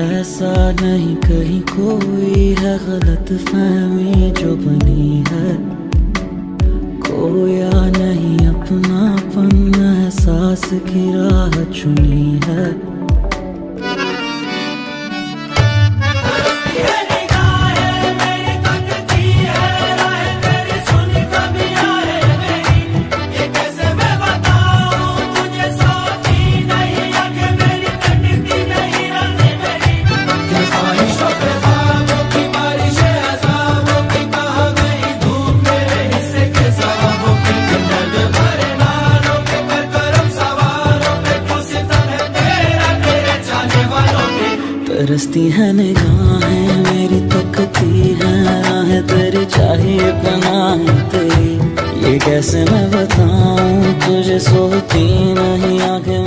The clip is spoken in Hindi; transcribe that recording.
ऐसा नहीं, कहीं कोई है गलत फहमी जो बनी है। कोया नहीं अपना अपनापन, एहसास की राह चुनी है। तरसती है निगाहें, मेरी तकती है, राह तेरी चाहिए बनाए तेरी। ये कैसे मैं बताऊँ, तुझे सोती नहीं मेरी